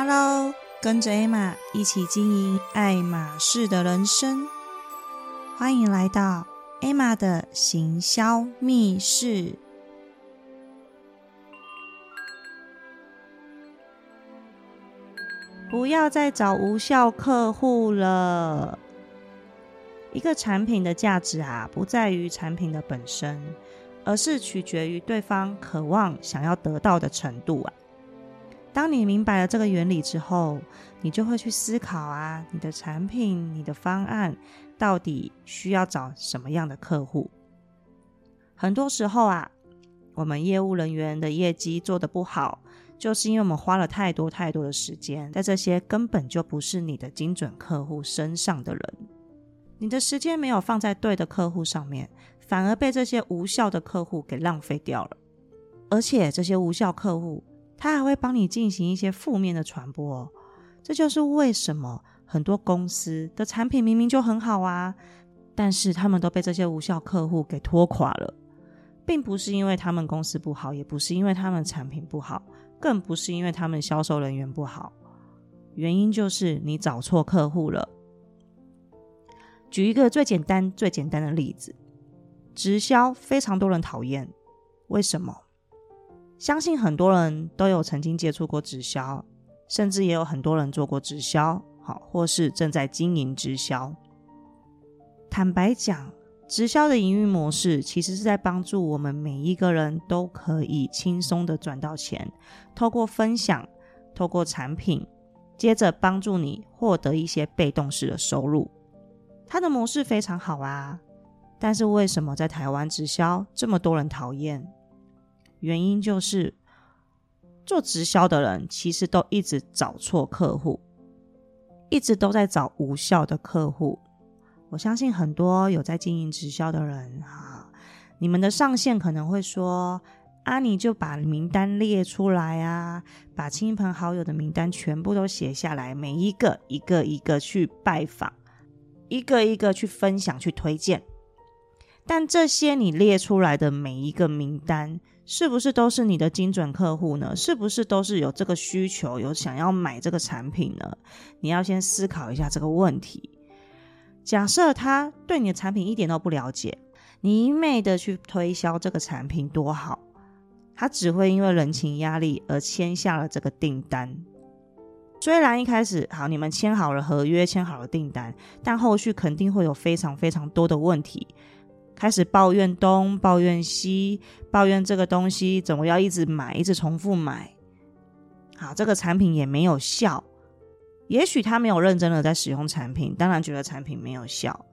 Hello，跟着 Emma 一起经营爱马仕的人生，欢迎来到 Emma 的行销密室。不要再找无效客户了。一个产品的价值啊，不在于产品的本身，而是取决于对方渴望想要得到的程度啊。当你明白了这个原理之后，你就会去思考啊，你的产品、你的方案到底需要找什么样的客户？很多时候啊，我们业务人员的业绩做得不好，就是因为我们花了太多太多的时间在这些根本就不是你的精准客户身上的人。你的时间没有放在对的客户上面，反而被这些无效的客户给浪费掉了。而且这些无效客户，他还会帮你进行一些负面的传播。这就是为什么很多公司的产品明明就很好啊，但是他们都被这些无效客户给拖垮了，并不是因为他们公司不好，也不是因为他们产品不好，更不是因为他们销售人员不好，原因就是你找错客户了。举一个最简单、最简单的例子，直销非常多人讨厌，为什么？相信很多人都有曾经接触过直销，甚至也有很多人做过直销，好，或是正在经营直销。坦白讲，直销的营运模式其实是在帮助我们每一个人都可以轻松的赚到钱，透过分享，透过产品，接着帮助你获得一些被动式的收入。它的模式非常好啊，但是为什么在台湾直销这么多人讨厌？原因就是做直销的人其实都一直找错客户，一直都在找无效的客户。我相信很多有在经营直销的人啊，你们的上线可能会说：“啊，你就把名单列出来啊，把亲朋好友的名单全部都写下来，每一个一个一个去拜访。”一个一个去分享、去推荐，但这些你列出来的每一个名单，是不是都是你的精准客户呢？是不是都是有这个需求、有想要买这个产品呢？你要先思考一下这个问题。假设他对你的产品一点都不了解，你一昧的去推销这个产品多好，他只会因为人情压力而签下了这个订单。虽然一开始好，你们签好了合约，签好了订单，但后续肯定会有非常非常多的问题，开始抱怨东，抱怨西，抱怨这个东西怎么要一直买，一直重复买。好，这个产品也没有效，也许他没有认真的在使用产品，当然觉得产品没有效，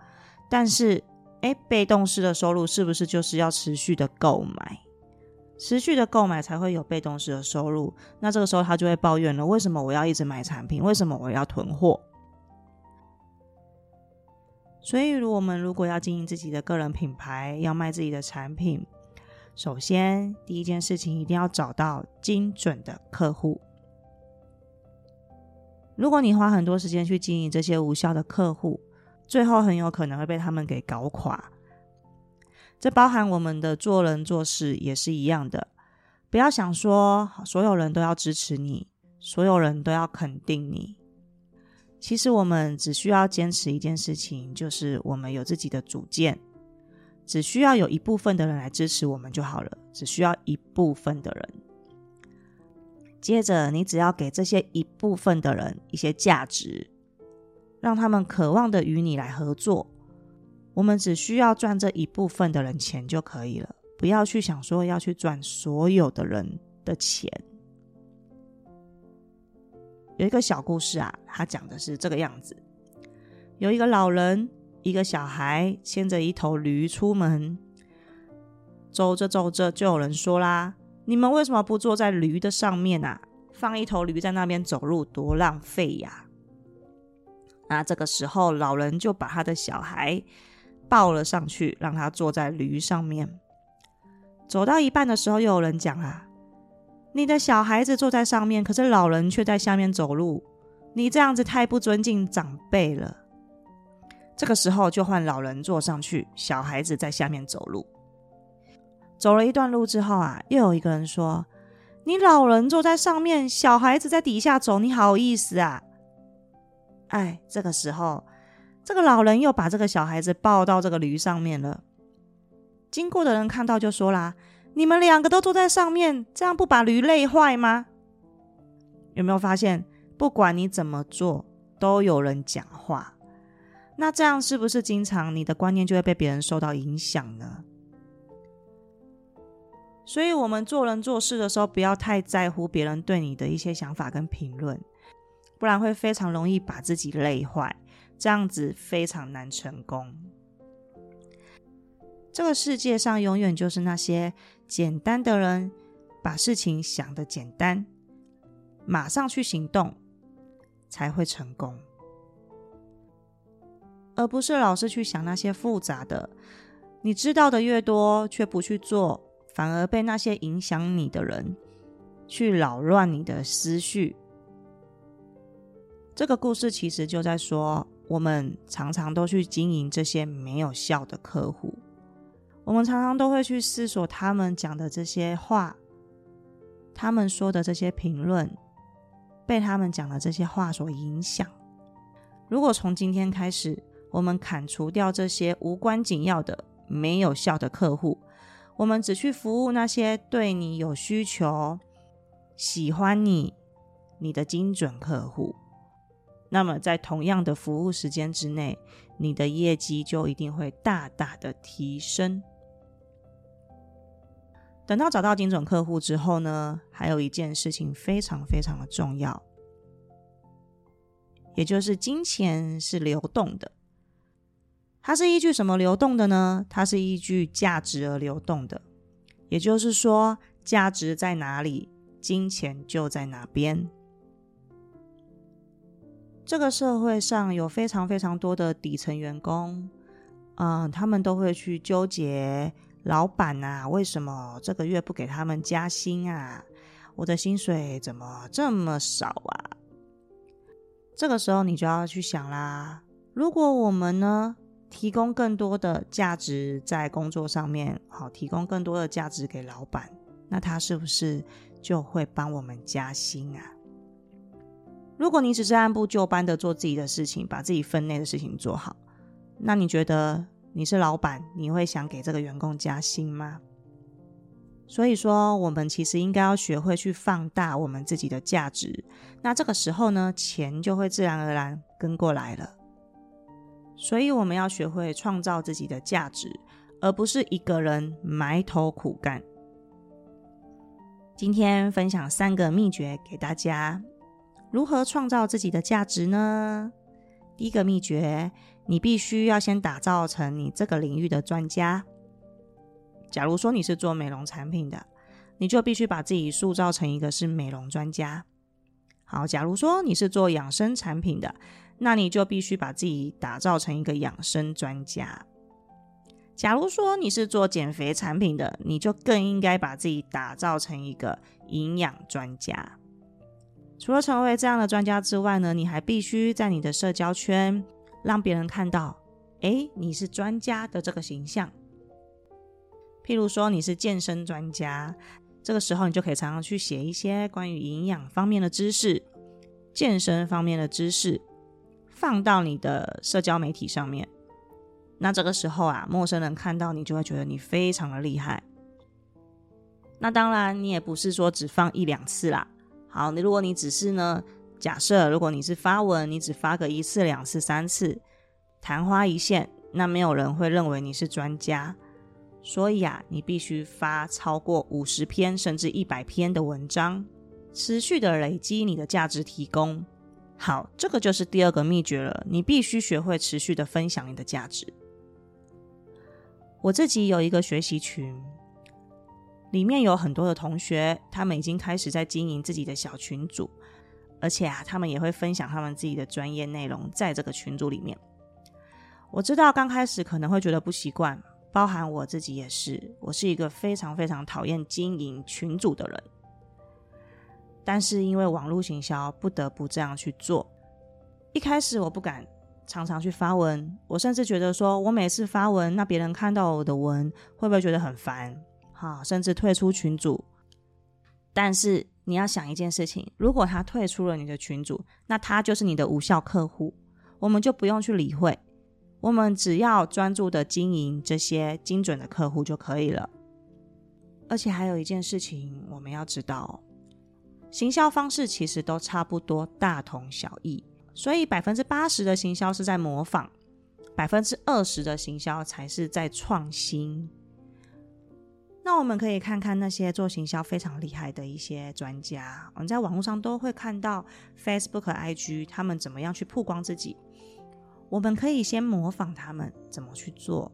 但是，哎，被动式的收入是不是就是要持续的购买？持续的购买才会有被动式的收入，那这个时候他就会抱怨了：为什么我要一直买产品？为什么我要囤货？所以，如我们如果要经营自己的个人品牌，要卖自己的产品，首先第一件事情一定要找到精准的客户。如果你花很多时间去经营这些无效的客户，最后很有可能会被他们给搞垮。这包含我们的做人做事也是一样的，不要想说所有人都要支持你，所有人都要肯定你。其实我们只需要坚持一件事情，就是我们有自己的主见，只需要有一部分的人来支持我们就好了，只需要一部分的人。接着，你只要给这些一部分的人一些价值，让他们渴望的与你来合作。我们只需要赚这一部分的人钱就可以了，不要去想说要去赚所有的人的钱。有一个小故事啊，他讲的是这个样子：有一个老人，一个小孩牵着一头驴出门，走着走着，就有人说啦：“你们为什么不坐在驴的上面啊？放一头驴在那边走路，多浪费呀！”那这个时候，老人就把他的小孩。抱了上去，让他坐在驴上面。走到一半的时候，又有人讲啊：“你的小孩子坐在上面，可是老人却在下面走路，你这样子太不尊敬长辈了。”这个时候就换老人坐上去，小孩子在下面走路。走了一段路之后啊，又有一个人说：“你老人坐在上面，小孩子在底下走，你好意思啊？哎，这个时候，这个老人又把这个小孩子抱到这个驴上面了。经过的人看到就说啦：“你们两个都坐在上面，这样不把驴累坏吗？”有没有发现，不管你怎么做，都有人讲话？那这样是不是经常你的观念就会被别人受到影响呢？所以，我们做人做事的时候，不要太在乎别人对你的一些想法跟评论。不然会非常容易把自己累坏，这样子非常难成功。这个世界上永远就是那些简单的人，把事情想的简单，马上去行动才会成功，而不是老是去想那些复杂的。你知道的越多，却不去做，反而被那些影响你的人去扰乱你的思绪。这个故事其实就在说，我们常常都去经营这些没有效的客户，我们常常都会去思索他们讲的这些话，他们说的这些评论，被他们讲的这些话所影响。如果从今天开始，我们砍除掉这些无关紧要的、没有效的客户，我们只去服务那些对你有需求、喜欢你、你的精准客户。那么，在同样的服务时间之内，你的业绩就一定会大大的提升。等到找到精准客户之后呢，还有一件事情非常非常的重要，也就是金钱是流动的。它是依据什么流动的呢？它是依据价值而流动的。也就是说，价值在哪里，金钱就在哪边。这个社会上有非常非常多的底层员工，嗯，他们都会去纠结老板啊，为什么这个月不给他们加薪啊？我的薪水怎么这么少啊？这个时候你就要去想啦，如果我们呢提供更多的价值在工作上面，好，提供更多的价值给老板，那他是不是就会帮我们加薪啊？如果你只是按部就班的做自己的事情，把自己分内的事情做好，那你觉得你是老板，你会想给这个员工加薪吗？所以说，我们其实应该要学会去放大我们自己的价值，那这个时候呢，钱就会自然而然跟过来了。所以我们要学会创造自己的价值，而不是一个人埋头苦干。今天分享三个秘诀给大家。如何创造自己的价值呢？第一个秘诀，你必须要先打造成你这个领域的专家。假如说你是做美容产品的，你就必须把自己塑造成一个是美容专家。好，假如说你是做养生产品的，那你就必须把自己打造成一个养生专家。假如说你是做减肥产品的，你就更应该把自己打造成一个营养专家。除了成为这样的专家之外呢，你还必须在你的社交圈让别人看到，哎，你是专家的这个形象。譬如说你是健身专家，这个时候你就可以常常去写一些关于营养方面的知识、健身方面的知识，放到你的社交媒体上面。那这个时候啊，陌生人看到你就会觉得你非常的厉害。那当然，你也不是说只放一两次啦。好，你如果你只是呢，假设如果你是发文，你只发个一次、两次、三次，昙花一现，那没有人会认为你是专家。所以啊，你必须发超过五十篇甚至一百篇的文章，持续的累积你的价值提供。好，这个就是第二个秘诀了，你必须学会持续的分享你的价值。我自己有一个学习群。里面有很多的同学，他们已经开始在经营自己的小群组，而且啊，他们也会分享他们自己的专业内容在这个群组里面。我知道刚开始可能会觉得不习惯，包含我自己也是，我是一个非常非常讨厌经营群组的人。但是因为网络行销，不得不这样去做。一开始我不敢常常去发文，我甚至觉得说我每次发文，那别人看到我的文会不会觉得很烦？哈，甚至退出群组。但是你要想一件事情：如果他退出了你的群组，那他就是你的无效客户，我们就不用去理会，我们只要专注的经营这些精准的客户就可以了。而且还有一件事情我们要知道，行销方式其实都差不多，大同小异。所以百分之八十的行销是在模仿，百分之二十的行销才是在创新。那我们可以看看那些做行销非常厉害的一些专家，我们在网络上都会看到 Facebook、IG 他们怎么样去曝光自己。我们可以先模仿他们怎么去做，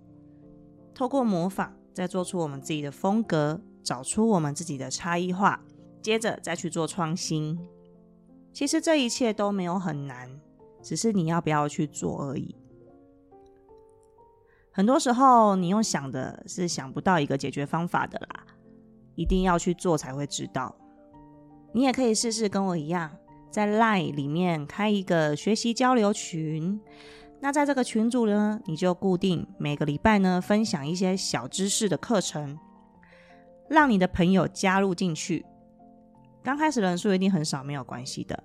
透过模仿，再做出我们自己的风格，找出我们自己的差异化，接着再去做创新。其实这一切都没有很难，只是你要不要去做而已。很多时候，你用想的是想不到一个解决方法的啦，一定要去做才会知道。你也可以试试跟我一样，在 Line 里面开一个学习交流群。那在这个群组呢，你就固定每个礼拜呢分享一些小知识的课程，让你的朋友加入进去。刚开始人数一定很少，没有关系的。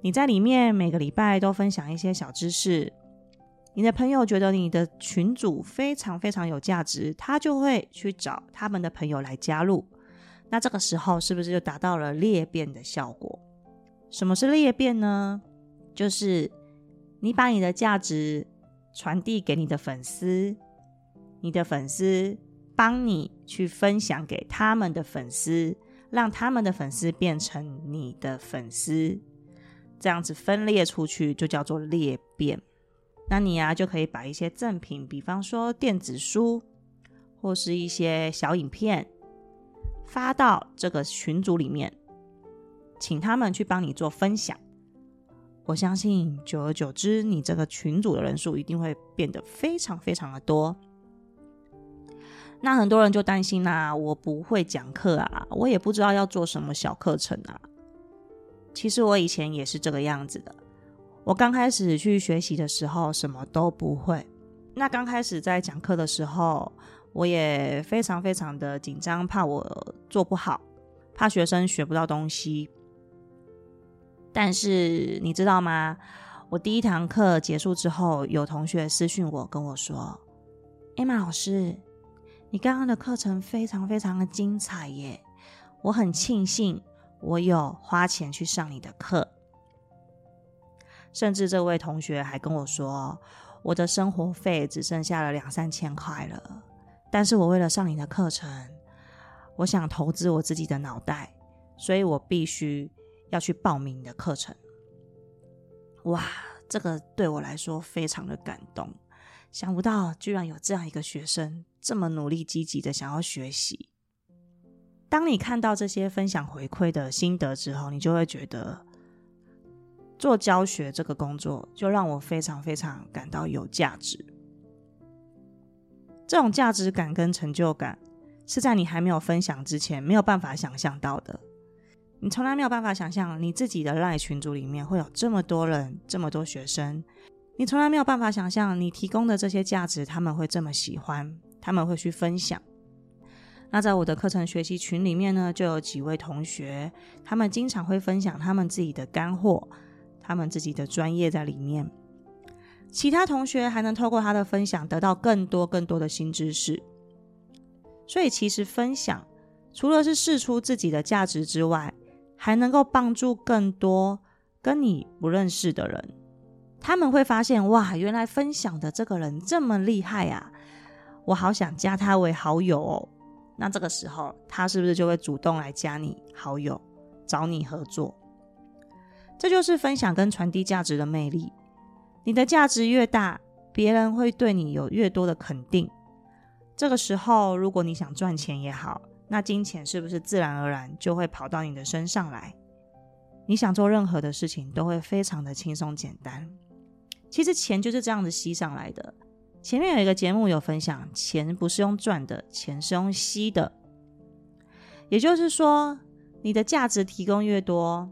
你在里面每个礼拜都分享一些小知识。你的朋友觉得你的群组非常非常有价值，他就会去找他们的朋友来加入。那这个时候是不是就达到了裂变的效果？什么是裂变呢？就是你把你的价值传递给你的粉丝，你的粉丝帮你去分享给他们的粉丝，让他们的粉丝变成你的粉丝，这样子分裂出去就叫做裂变。那你呀就可以把一些赠品，比方说电子书或是一些小影片，发到这个群组里面，请他们去帮你做分享。我相信，久而久之，你这个群组的人数一定会变得非常非常的多。那很多人就担心啦，我不会讲课啊，我也不知道要做什么小课程啊。其实我以前也是这个样子的。我刚开始去学习的时候，什么都不会。那刚开始在讲课的时候，我也非常非常的紧张，怕我做不好，怕学生学不到东西。但是你知道吗？我第一堂课结束之后，有同学私讯我，跟我说：“艾玛老师，你刚刚的课程非常非常的精彩耶！我很庆幸我有花钱去上你的课。”甚至这位同学还跟我说：“我的生活费只剩下了两三千块了，但是我为了上你的课程，我想投资我自己的脑袋，所以我必须要去报名你的课程。”哇，这个对我来说非常的感动，想不到居然有这样一个学生这么努力积极的想要学习。当你看到这些分享回馈的心得之后，你就会觉得。做教学这个工作，就让我非常非常感到有价值。这种价值感跟成就感，是在你还没有分享之前没有办法想象到的。你从来没有办法想象你自己的赖群组里面会有这么多人，这么多学生。你从来没有办法想象你提供的这些价值，他们会这么喜欢，他们会去分享。那在我的课程学习群里面呢，就有几位同学，他们经常会分享他们自己的干货。他们自己的专业在里面，其他同学还能透过他的分享得到更多更多的新知识。所以，其实分享除了是试出自己的价值之外，还能够帮助更多跟你不认识的人。他们会发现，哇，原来分享的这个人这么厉害啊！我好想加他为好友哦。那这个时候，他是不是就会主动来加你好友，找你合作？这就是分享跟传递价值的魅力。你的价值越大，别人会对你有越多的肯定。这个时候，如果你想赚钱也好，那金钱是不是自然而然就会跑到你的身上来？你想做任何的事情都会非常的轻松简单。其实钱就是这样子吸上来的。前面有一个节目有分享，钱不是用赚的，钱是用吸的。也就是说，你的价值提供越多。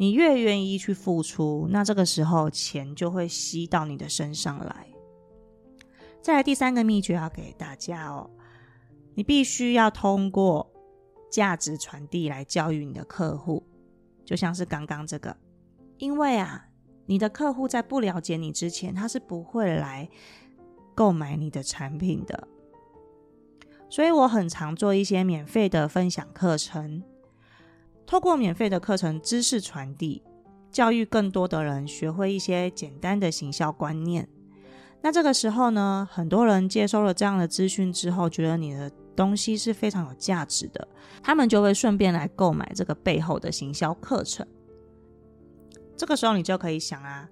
你越愿意去付出，那这个时候钱就会吸到你的身上来。再来第三个秘诀要给大家哦，你必须要通过价值传递来教育你的客户，就像是刚刚这个，因为啊，你的客户在不了解你之前，他是不会来购买你的产品的。所以我很常做一些免费的分享课程，透过免费的课程知识传递，教育更多的人学会一些简单的行销观念。那这个时候呢，很多人接收了这样的资讯之后，觉得你的东西是非常有价值的，他们就会顺便来购买这个背后的行销课程。这个时候，你就可以想啊，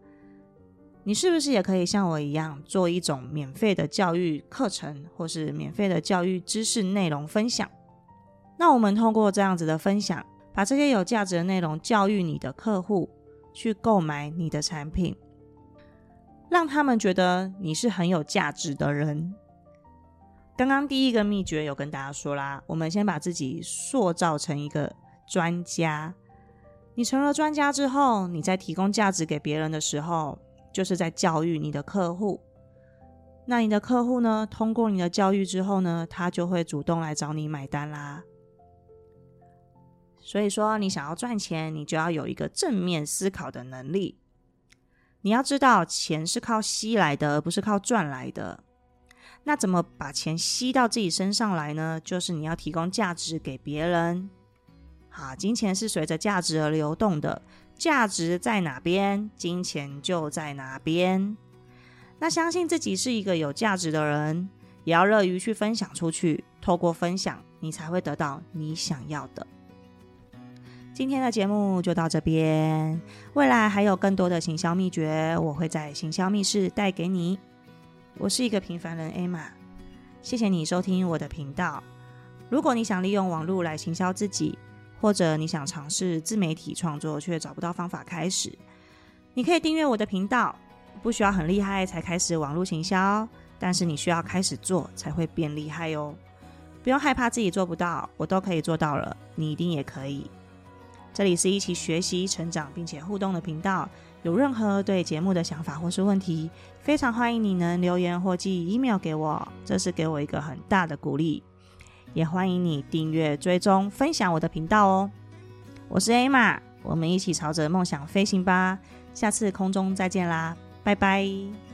你是不是也可以像我一样，做一种免费的教育课程，或是免费的教育知识内容分享？那我们通过这样子的分享，把这些有价值的内容教育你的客户，去购买你的产品。让他们觉得你是很有价值的人。刚刚第一个秘诀有跟大家说啦，我们先把自己塑造成一个专家。你成了专家之后，你在提供价值给别人的时候，就是在教育你的客户。那你的客户呢，通过你的教育之后呢，他就会主动来找你买单啦。所以说，你想要赚钱，你就要有一个正面思考的能力。你要知道，钱是靠吸来的，而不是靠赚来的。那怎么把钱吸到自己身上来呢？就是你要提供价值给别人。好，金钱是随着价值而流动的，价值在哪边，金钱就在哪边。那相信自己是一个有价值的人，也要乐于去分享出去。透过分享，你才会得到你想要的。今天的节目就到这边，未来还有更多的行销秘诀，我会在行销密室带给你。我是一个平凡人 Emma，谢谢你收听我的频道。如果你想利用网络来行销自己，或者你想尝试自媒体创作却找不到方法开始，你可以订阅我的频道。不需要很厉害才开始网络行销，但是你需要开始做才会变厉害哦。不用害怕自己做不到，我都可以做到了，你一定也可以。这里是一起学习、成长并且互动的频道。有任何对节目的想法或是问题，非常欢迎你能留言或寄 email 给我，这是给我一个很大的鼓励。也欢迎你订阅、追踪、分享我的频道哦。我是 Emma，我们一起朝着梦想飞行吧。下次空中再见啦，拜拜。